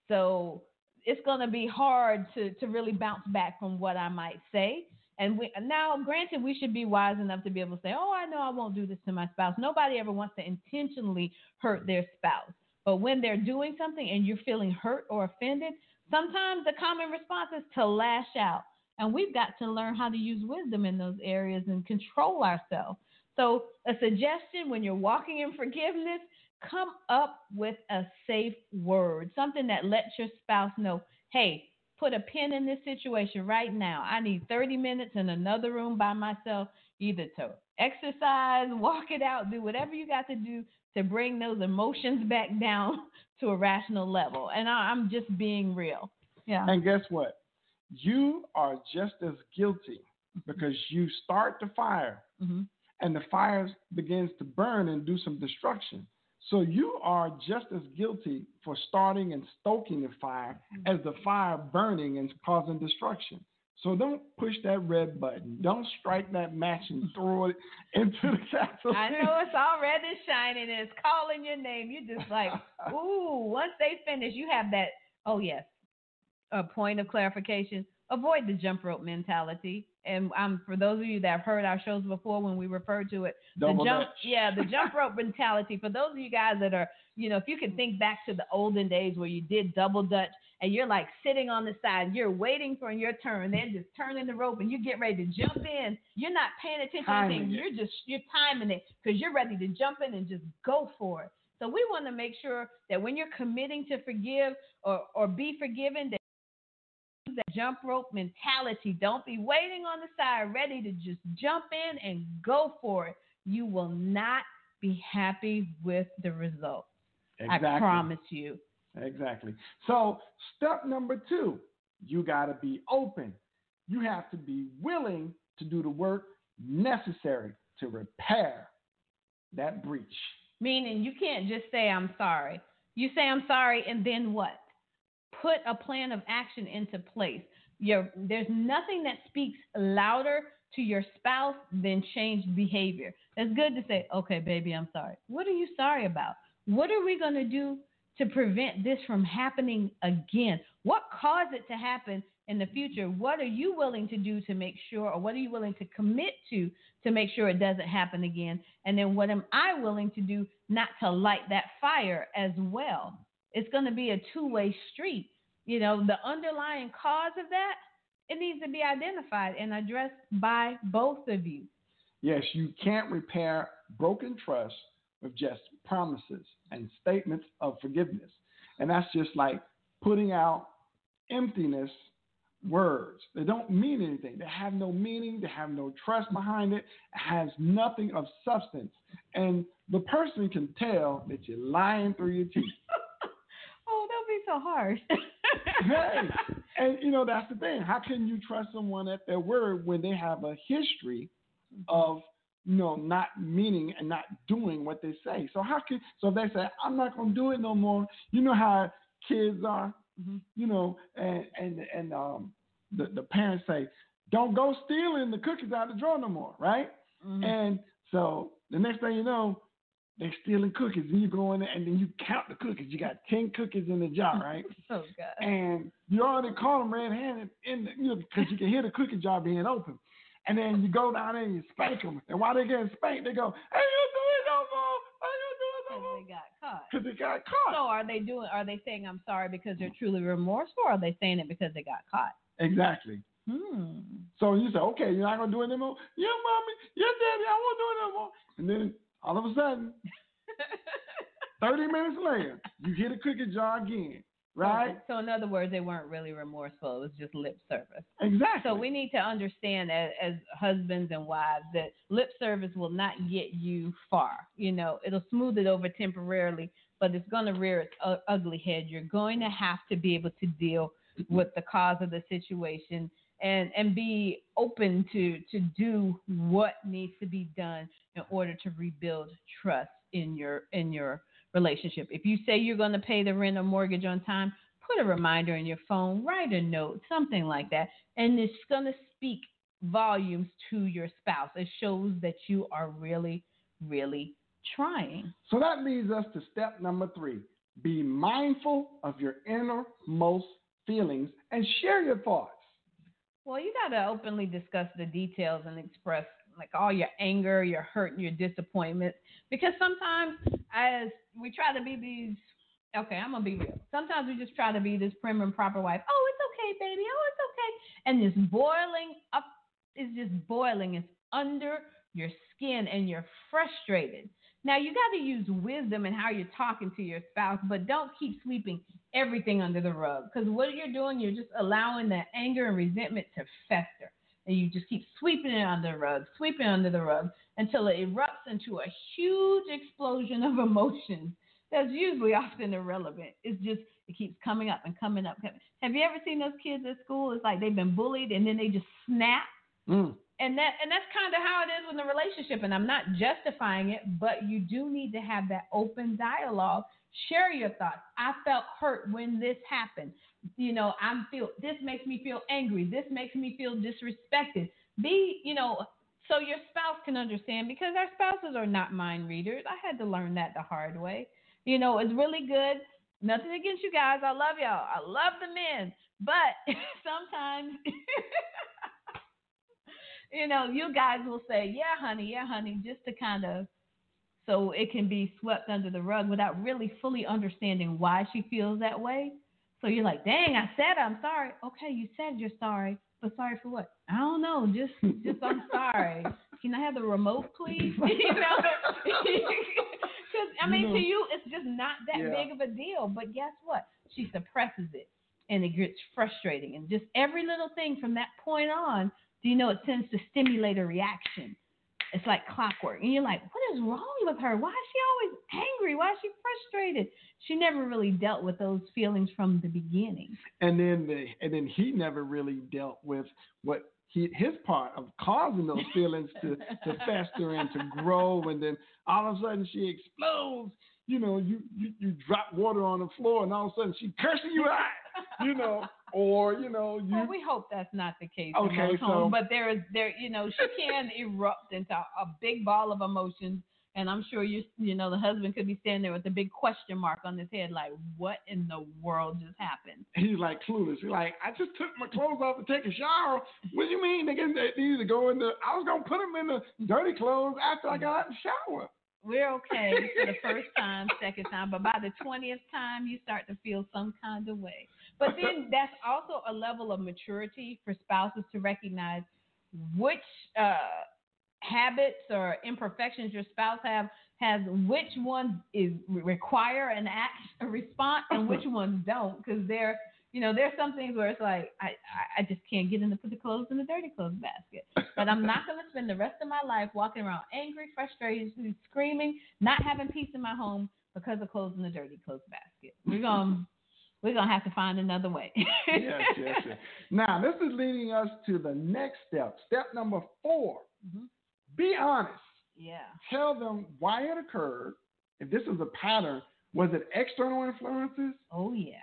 So it's going to be hard to, to really bounce back from what I might say. And we, now, granted, we should be wise enough to be able to say, oh, I know I won't do this to my spouse. Nobody ever wants to intentionally hurt their spouse. But when they're doing something and you're feeling hurt or offended, sometimes the common response is to lash out. And we've got to learn how to use wisdom in those areas and control ourselves. So, a suggestion when you're walking in forgiveness come up with a safe word, something that lets your spouse know, hey, put a pin in this situation right now. I need 30 minutes in another room by myself, either to exercise, walk it out, do whatever you got to do to bring those emotions back <laughs> down to a rational level. And I'm just being real. Yeah. And guess what? You are just as guilty because you start the fire mm-hmm. and the fire begins to burn and do some destruction. So you are just as guilty for starting and stoking the fire as the fire burning and causing destruction. So don't push that red button. Don't strike that match and throw it <laughs> into the castle. I know it's all red and shining and it's calling your name. You're just like, <laughs> ooh, once they finish, you have that, oh, yes, a point of clarification. Avoid the jump rope mentality and um, for those of you that have heard our shows before when we refer to it, Double the jump, Dutch. yeah, the jump <laughs> rope mentality. For those of you guys that are, you know, if you can think back to the olden days where you did double dutch and you're like sitting on the side, you're waiting for your turn, they're just turning the rope and you get ready to jump in. You're not paying attention timing to anything. You're just you're timing it because you're ready to jump in and just go for it. So we want to make sure that when you're committing to forgive or, or be forgiven, that that jump rope mentality. Don't be waiting on the side, ready to just jump in and go for it. You will not be happy with the results. Exactly. I promise you. Exactly. So, step number two, you got to be open. You have to be willing to do the work necessary to repair that breach. Meaning, you can't just say, I'm sorry. You say, I'm sorry, and then what? Put a plan of action into place. There's nothing that speaks louder to your spouse than changed behavior. It's good to say, okay, baby, I'm sorry. What are you sorry about? What are we going to do to prevent this from happening again? What caused it to happen in the future? What are you willing to do to make sure, or what are you willing to commit to to make sure it doesn't happen again? And then what am I willing to do not to light that fire as well? It's going to be a two way street. You know, the underlying cause of that, it needs to be identified and addressed by both of you. Yes, you can't repair broken trust with just promises and statements of forgiveness. And that's just like putting out emptiness words. They don't mean anything. They have no meaning. They have no trust behind it. It has nothing of substance. And the person can tell that you're lying through your teeth. <laughs> oh, don't be so harsh. <laughs> hey, <laughs> and you know that's the thing. How can you trust someone at their word when they have a history of you know not meaning and not doing what they say? So how can so if they say I'm not gonna do it no more? You know how kids are Mm-hmm. You know, and and and um, the the parents say, "Don't go stealing the cookies out of the drawer no more," right? Mm-hmm. And so the next thing you know, they're stealing cookies, and you go in there and then you count the cookies. You got ten cookies in the jar, <laughs> right? oh God! And you already caught them red-handed in the, you know because you can hear the cookie jar being open. And then you go down there and you spank them, and while they're getting spanked, they go, "Hey, you do it no more." because they got caught. Because they got caught. So are they doing? Are they saying I'm sorry because they're truly remorseful, or are they saying it because they got caught? Exactly. Hmm. So you say, okay, you're not gonna do it anymore. Yeah, mommy. Yeah, daddy. I won't do it anymore. And then all of a sudden, <laughs> thirty minutes later, you hit a cookie jar again. Right. So in other words, they weren't really remorseful. It was just lip service. Exactly. So we need to understand as, as husbands and wives that lip service will not get you far. You know, it'll smooth it over temporarily, but it's going to rear its u- ugly head. You're going to have to be able to deal with the cause of the situation and and be open to to do what needs to be done in order to rebuild trust in your in your relationship. If you say you're going to pay the rent or mortgage on time, put a reminder in your phone, write a note, something like that. And it's going to speak volumes to your spouse. It shows that you are really, really trying. So that leads us to step number three be mindful of your innermost feelings and share your thoughts. Well, you got to openly discuss the details and express like all your anger, your hurt, and your disappointment. Because sometimes, as we try to be these, okay, I'm gonna be real. Sometimes we just try to be this prim and proper wife. Oh, it's okay, baby. Oh, it's okay. And this boiling up is just boiling. It's under your skin, and you're frustrated. Now you got to use wisdom in how you're talking to your spouse, but don't keep sweeping everything under the rug. Because what you're doing, you're just allowing that anger and resentment to fester and you just keep sweeping it under the rug, sweeping under the rug until it erupts into a huge explosion of emotions that's usually often irrelevant. It's just it keeps coming up and coming up. Have you ever seen those kids at school? It's like they've been bullied and then they just snap. Mm. And that and that's kind of how it is with the relationship. And I'm not justifying it, but you do need to have that open dialogue. Share your thoughts. I felt hurt when this happened you know, I'm feel this makes me feel angry. This makes me feel disrespected. Be, you know, so your spouse can understand because our spouses are not mind readers. I had to learn that the hard way. You know, it's really good. Nothing against you guys. I love y'all. I love the men. But <laughs> sometimes <laughs> you know, you guys will say, "Yeah, honey, yeah, honey," just to kind of so it can be swept under the rug without really fully understanding why she feels that way. So you're like, dang, I said I'm sorry. Okay, you said you're sorry, but sorry for what? I don't know. Just, just I'm sorry. <laughs> Can I have the remote, please? <laughs> <laughs> you know, because I mean, you know, to mm-hmm. you, it's just not that yeah. big of a deal. But guess what? She suppresses it, and it gets frustrating. And just every little thing from that point on, do you know it tends to stimulate a reaction? It's like clockwork. And you're like, what is wrong with her? Why is she always angry? Why is she frustrated? She never really dealt with those feelings from the beginning. And then the, and then he never really dealt with what he, his part of causing those feelings to, to <laughs> fester and to grow and then all of a sudden she explodes you know you, you you drop water on the floor and all of a sudden she cursing you out you know or you know you. Well, we hope that's not the case. Okay, so home, but there is there you know she can erupt into a big ball of emotions, and I'm sure you you know the husband could be standing there with a big question mark on his head, like what in the world just happened? He's like clueless. He's like, I just took my clothes off to take a shower. What do you mean? They, can, they need to go in the. I was gonna put them in the dirty clothes after I got out the shower. we're okay for the first time, second time, but by the twentieth time, you start to feel some kind of way. But then that's also a level of maturity for spouses to recognize which uh, habits or imperfections your spouse have has which ones is require an act a response and which <laughs> ones don't. Because there you know there's some things where it's like I, I just can't get in to put the clothes in the dirty clothes basket. But i'm not going to spend the rest of my life walking around angry frustrated screaming not having peace in my home because of clothes in the dirty clothes basket. We're going we're gonna have to find another way. yes, yes, yes. Now this is leading us to the next step. Step number 4 mm-hmm. Be honest. Yeah. Tell them why it occurred. If this is a pattern, was it external influences? Oh yeah.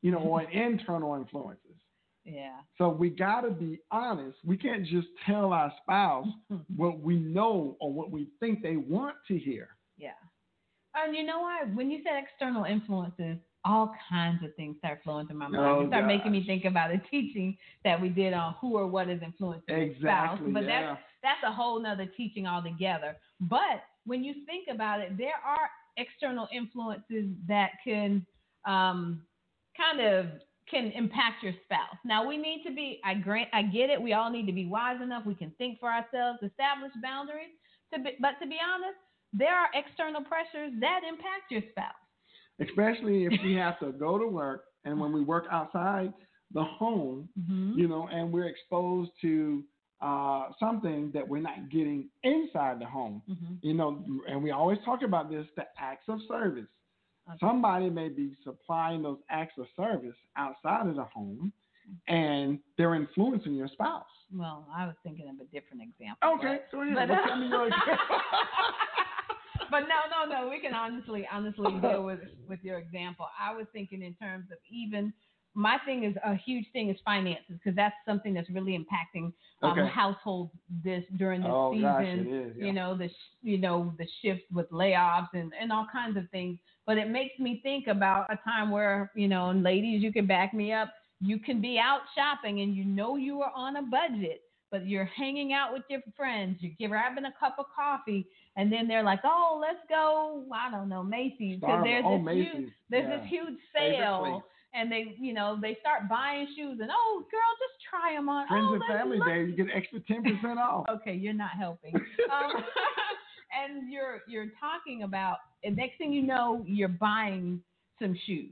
You know, or internal influences. Yeah. So we got to be honest. We can't just tell our spouse <laughs> what we know or what we think they want to hear. Yeah. And you know what? When you said external influences, all kinds of things start flowing through my mind. Oh, start gosh. making me think about a teaching that we did on who or what is influencing exactly, spouse. But yeah. that's that's a whole nother teaching altogether. But when you think about it, there are external influences that can um, kind of can impact your spouse. Now we need to be I grant I get it. We all need to be wise enough. We can think for ourselves, establish boundaries. To be, but to be honest, there are external pressures that impact your spouse especially if we <laughs> have to go to work and when we work outside the home, mm-hmm. you know, and we're exposed to uh, something that we're not getting inside the home, mm-hmm. you know, and we always talk about this the acts of service. Okay. Somebody may be supplying those acts of service outside of the home and they're influencing your spouse. Well, I was thinking of a different example. Okay, yeah, but, tell me your <laughs> example. But no, no, no. We can honestly, honestly deal with with your example. I was thinking in terms of even my thing is a huge thing is finances because that's something that's really impacting um, okay. households this during this oh, season. Gosh, it is, yeah. You know the you know the shift with layoffs and and all kinds of things. But it makes me think about a time where you know, and ladies, you can back me up. You can be out shopping and you know you are on a budget, but you're hanging out with your friends, you're grabbing a cup of coffee, and then they're like, "Oh, let's go, I don't know, Macy's, because there's oh, this Macy's. huge, there's yeah. this huge sale." And they, you know, they start buying shoes, and oh, girl, just try them on. Friends oh, and family look. day, you get extra ten percent off. <laughs> okay, you're not helping. Um, <laughs> and you're you're talking about, and next thing you know, you're buying some shoes,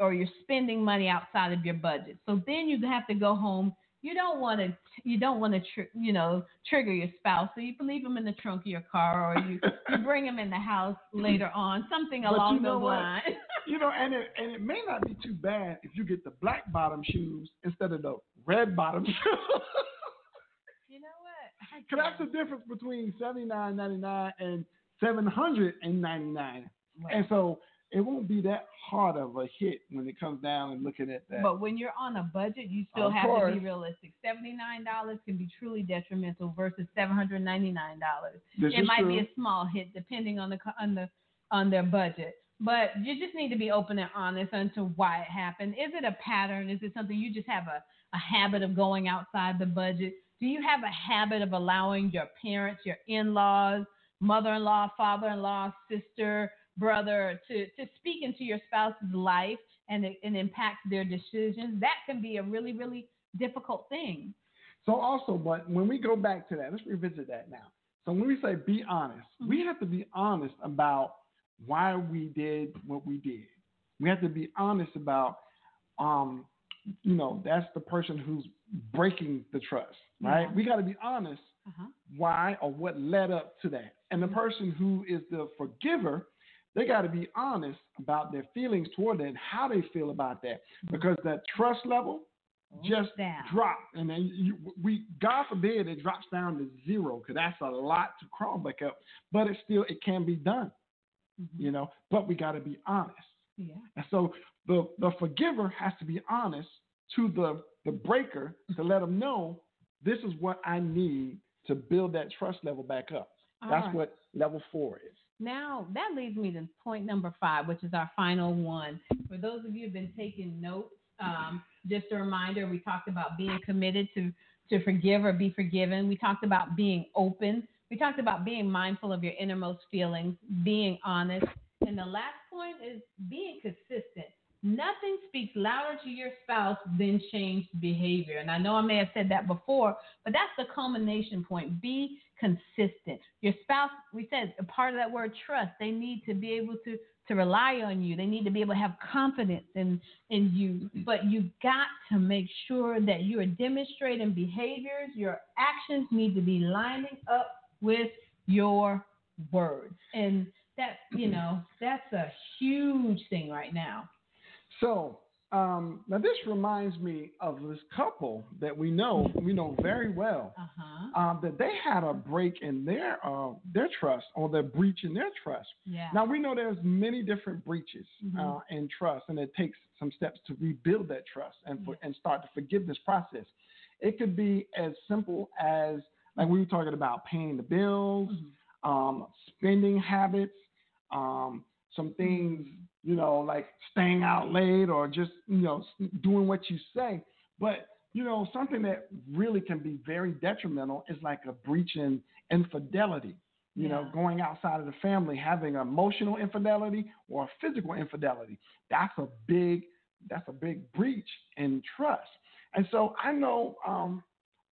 or you're spending money outside of your budget. So then you have to go home you don't want to you don't want to tr- you know trigger your spouse. So you leave them in the trunk of your car or you, you <laughs> bring them in the house later on something but along you know those what? lines. You know and it and it may not be too bad if you get the black bottom shoes instead of the red bottom <laughs> shoes. You know what? Because that's the difference between 79.99 and 799 right. and so it won't be that hard of a hit when it comes down and looking at that. But when you're on a budget, you still of have course. to be realistic. Seventy nine dollars can be truly detrimental versus seven hundred ninety nine dollars. It might true. be a small hit depending on the on the on their budget. But you just need to be open and honest into why it happened. Is it a pattern? Is it something you just have a, a habit of going outside the budget? Do you have a habit of allowing your parents, your in laws, mother in law, father in law, sister, brother to, to speak into your spouse's life and and impact their decisions, that can be a really, really difficult thing. So also, but when we go back to that, let's revisit that now. So when we say be honest, mm-hmm. we have to be honest about why we did what we did. We have to be honest about, um, you know, that's the person who's breaking the trust, right? Yeah. We got to be honest uh-huh. why or what led up to that. And the mm-hmm. person who is the forgiver they got to be honest about their feelings toward it and how they feel about that. Because that trust level just down. dropped and then you, we god forbid it drops down to zero because that's a lot to crawl back up but it still it can be done mm-hmm. you know but we got to be honest. Yeah. And so the the forgiver has to be honest to the the breaker to let them know this is what i need to build that trust level back up. All that's right. what level four is now that leads me to point number five, which is our final one. For those of you who've been taking notes, um, just a reminder: we talked about being committed to to forgive or be forgiven. We talked about being open we talked about being mindful of your innermost feelings, being honest, and the last point is being consistent. Nothing speaks louder to your spouse than changed behavior. And I know I may have said that before, but that's the culmination point. Be consistent. Your spouse, we said a part of that word trust, they need to be able to to rely on you. They need to be able to have confidence in in you. But you got to make sure that you are demonstrating behaviors. Your actions need to be lining up with your words. And that, you know, that's a huge thing right now. So um, now this reminds me of this couple that we know we know very well uh-huh. um, that they had a break in their uh, their trust or their breach in their trust. Yeah. Now we know there's many different breaches Mhm. uh, in trust, and it takes some steps to rebuild that trust and for, and start the forgiveness process. It could be as simple as like we were talking about paying the bills, Mhm. um, spending habits, um, some things, you know, like staying out late or just, you know, doing what you say. But, you know, something that really can be very detrimental is like a breach in infidelity. You know, going outside of the family, having emotional infidelity or physical infidelity. That's a big, that's a big breach in trust. And so I know, um,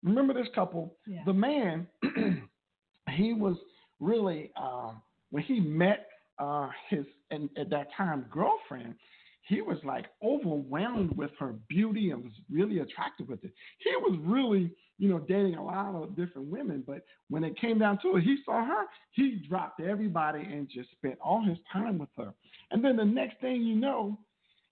remember this couple, Yeah. the man, <clears throat> he was really um, when he met uh, his and at that time girlfriend, he was like overwhelmed with her beauty and was really attracted with it. He was really, you know, dating a lot of different women, but when it came down to it, he saw her, he dropped everybody and just spent all his time with her. And then the next thing you know,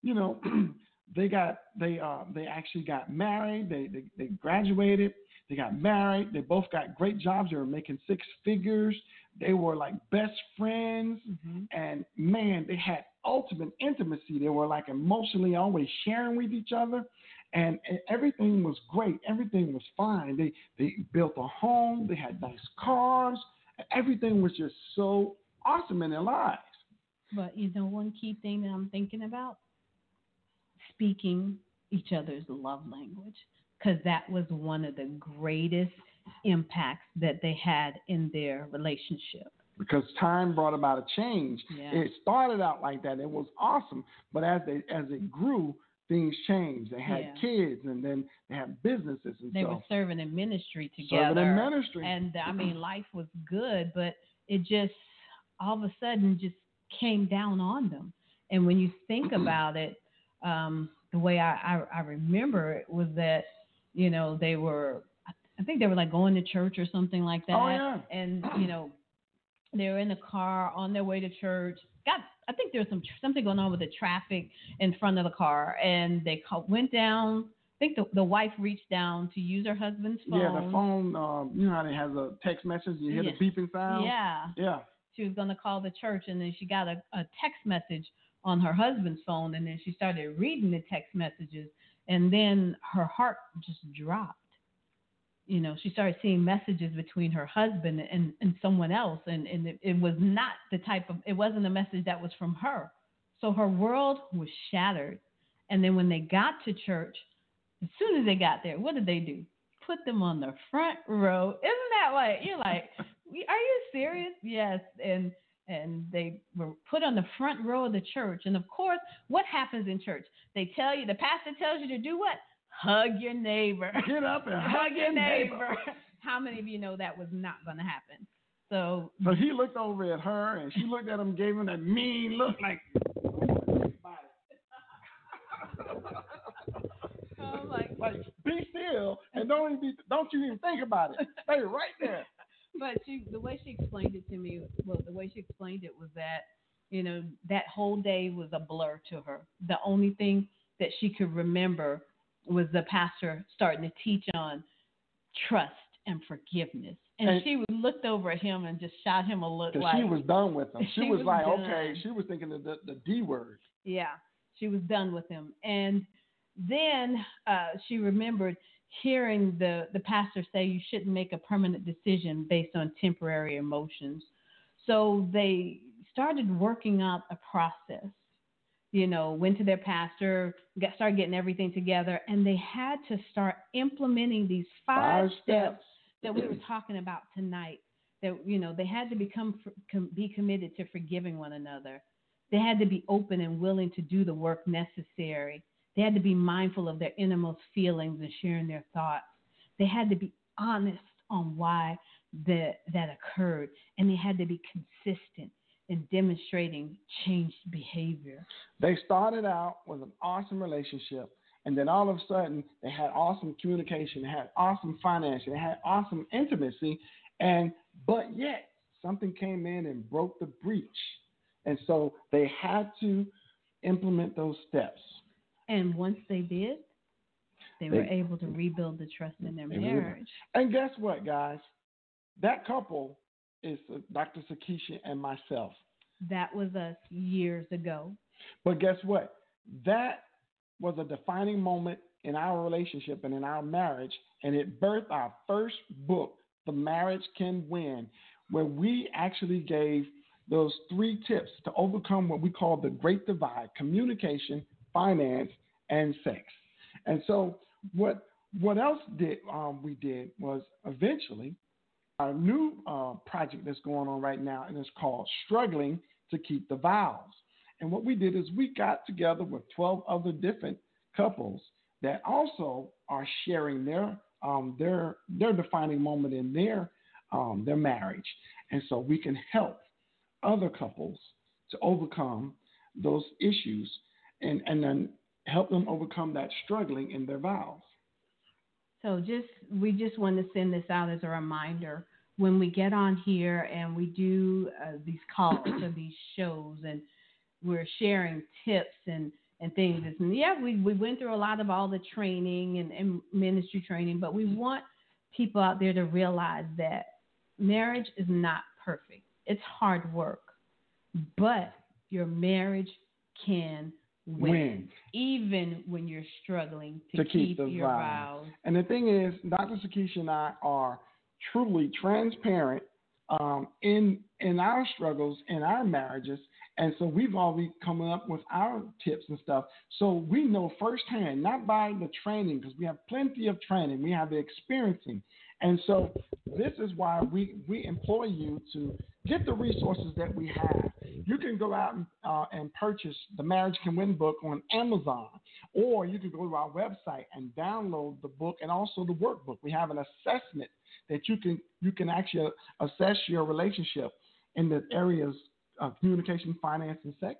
you know, <clears throat> they got they uh they actually got married, they they, they graduated, they got married, they both got great jobs, they were making six figures, they were like best friends, Mhm. and man, they had ultimate intimacy. They were like emotionally always sharing with each other, and, and everything was great. Everything was fine. They they built a home. They had nice cars. Everything was just so awesome in their lives. But you know, one key thing that I'm thinking about speaking each other's love language, because that was one of the greatest impacts that they had in their relationship. Because time brought about a change. Yeah. It started out like that. It was awesome, but as they as it grew, things changed. They had Yeah. kids, and then they had businesses, and They so were serving in ministry together. serving in ministry. and I <clears throat> mean, life was good, but it just all of a sudden just came down on them. And when you think <clears throat> about it, um, the way I, I, I remember it was that, you know, they were, I think they were like going to church or something like that. Oh, yeah. And, <clears throat> you know, they were in the car on their way to church. Got, I think there was some something going on with the traffic in front of the car, and they call, went down. I think the, the wife reached down to use her husband's phone. Yeah, the phone. Um, you know how it has a text message. You hear Yeah. the beeping sound. Yeah. Yeah. She was going to call the church, and then she got a, a text message on her husband's phone, and then she started reading the text messages, and then her heart just dropped. You know, she started seeing messages between her husband and, and someone else, and, and it, it was not the type of, it wasn't a message that was from her. So her world was shattered. And then when they got to church, as soon as they got there, what did they do? Put them on the front row. Isn't that like you're like, are you serious? Yes. And and they were put on the front row of the church. And of course, what happens in church? They tell you, the pastor tells you to do what? Hug your neighbor. <laughs> Get up and hug your neighbor. How many of you know that was not going to happen? So So he looked over at her, and she looked at him, gave him that mean look, like. Oh like, <laughs> like be still and don't even be, don't you even think about it. Stay right there. <laughs> but she, the way she explained it to me, well, the way she explained it was that, you know, that whole day was a blur to her. The only thing that she could remember was the pastor starting to teach on trust and forgiveness. And, And- she looked over at him and just shot him a look like she was done with him. <laughs> She, She was, was like, done. okay. She was thinking of the, the D word. Yeah, she was done with him. And then uh, she remembered hearing the, the pastor say you shouldn't make a permanent decision based on temporary emotions. So they started working out a process. You know, went to their pastor, got started getting everything together, and they had to start implementing these five, Five steps. that we were talking about tonight. that you know they had to become be committed to forgiving one another. They had to be open and willing to do the work necessary. They had to be mindful of their innermost feelings and sharing their thoughts. They had to be honest on why that that occurred, and they had to be consistent in demonstrating changed behavior. They started out with an awesome relationship, and then all of a sudden they had awesome communication, they had awesome finance, they had awesome intimacy, and but yet something came in and broke the breach, and so they had to implement those steps. And once they did, they, they were able to rebuild the trust in their marriage. And guess what, guys? That couple is Dr. Sakisha and myself. That was us years ago. But guess what? That was a defining moment in our relationship and in our marriage, and it birthed our first book, The Marriage Can Win, where we actually gave those three tips to overcome what we call the great divide communication, finance, and sex. And so, what what else did um, we did was eventually our new uh, project that's going on right now, and it's called Struggling to Keep the Vows. And what we did is we got together with 12 other different couples that also are sharing their um, their their defining moment in their um, their marriage, and so we can help other couples to overcome those issues, and and then help them overcome that struggling in their vows. So just we just want to send this out as a reminder when we get on here and we do uh, these calls or these shows and we're sharing tips and and things. And yeah, we, we went through a lot of all the training and, and ministry training, but we want people out there to realize that marriage is not perfect. It's hard work, but your marriage can win, win. even when you're struggling to, to keep, keep your vows. And the thing is, Dr. Sakisha and I are truly transparent um, in in our struggles in our marriages, and so we've already come up with our tips and stuff. So we know firsthand, not by the training, because we have plenty of training, we have the experiencing, and so this is why we we employ you to get the resources that we have. You can go out and, uh, and purchase the Marriage Can Win book on Amazon, or you can go to our website and download the book and also the workbook. We have an assessment that you can you can actually assess your relationship in the areas of communication, finance, and sex.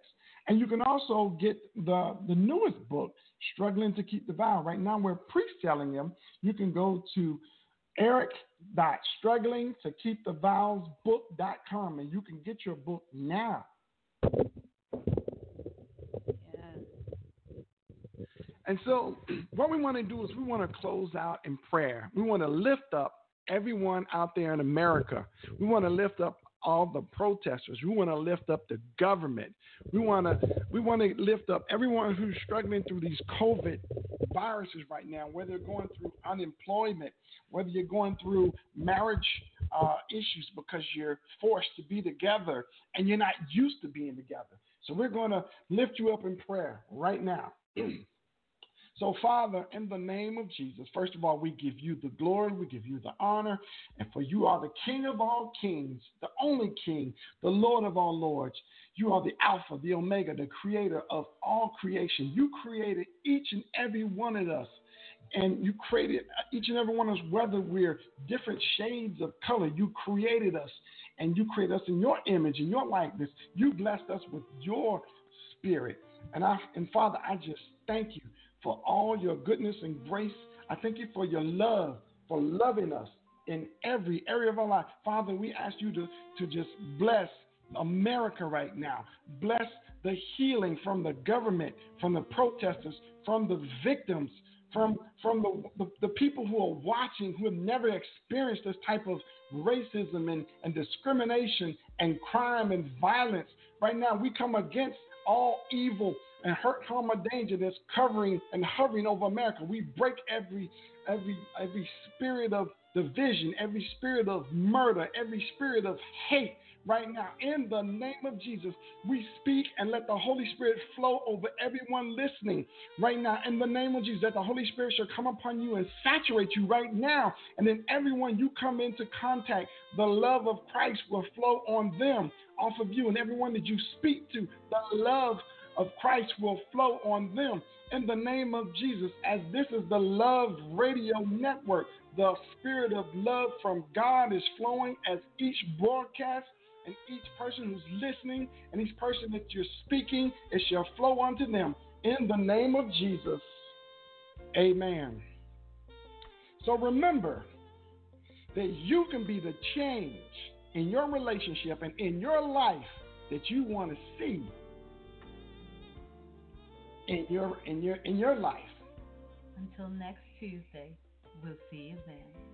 And you can also get the the newest book, Struggling to Keep the Vow. Right now we're pre-selling them. You can go to eric.struggling to keep the vows book.com and you can get your book now. And so, what we want to do is we want to close out in prayer. We want to lift up everyone out there in America. We want to lift up all the protesters. We want to lift up the government. We want to we want to lift up everyone who's struggling through these COVID viruses right now, whether you're going through unemployment, whether you're going through marriage uh, issues because you're forced to be together and you're not used to being together. So we're going to lift you up in prayer right now. <clears throat> So, Father, in the name of Jesus, first of all, we give you the glory, we give you the honor, and for you are the King of all kings, the only King, the Lord of all lords. You are the Alpha, the Omega, the creator of all creation. You created each and every one of us. And you created each and every one of us, whether we're different shades of color, you created us and you created us in your image and your likeness. You blessed us with your spirit. And I and Father, I just thank you for all your goodness and grace. I thank you for your love, for loving us in every area of our life. Father, we ask you to, to just bless America right now. Bless the healing from the government, from the protesters, from the victims, from, from the, the, the, people who are watching who have never experienced this type of racism and, and discrimination and crime and violence. Right now, we come against all evil and hurt, harm, or danger that's covering and hovering over America. We break every every every spirit of division, every spirit of murder, every spirit of hate, right now. In the name of Jesus, we speak and let the Holy Spirit flow over everyone listening right now. In the name of Jesus, that the Holy Spirit shall come upon you and saturate you right now. And then everyone you come into contact, the love of Christ will flow on them off of you. And everyone that you speak to, the love of Christ will flow on them in the name of Jesus. As this is the Love Radio Network, the spirit of love from God is flowing as each broadcast and each person who's listening and each person that you're speaking, it shall flow unto them in the name of Jesus. Amen. So remember that you can be the change in your relationship and in your life that you want to see in your in your in your life. Until next Tuesday, we'll see you then.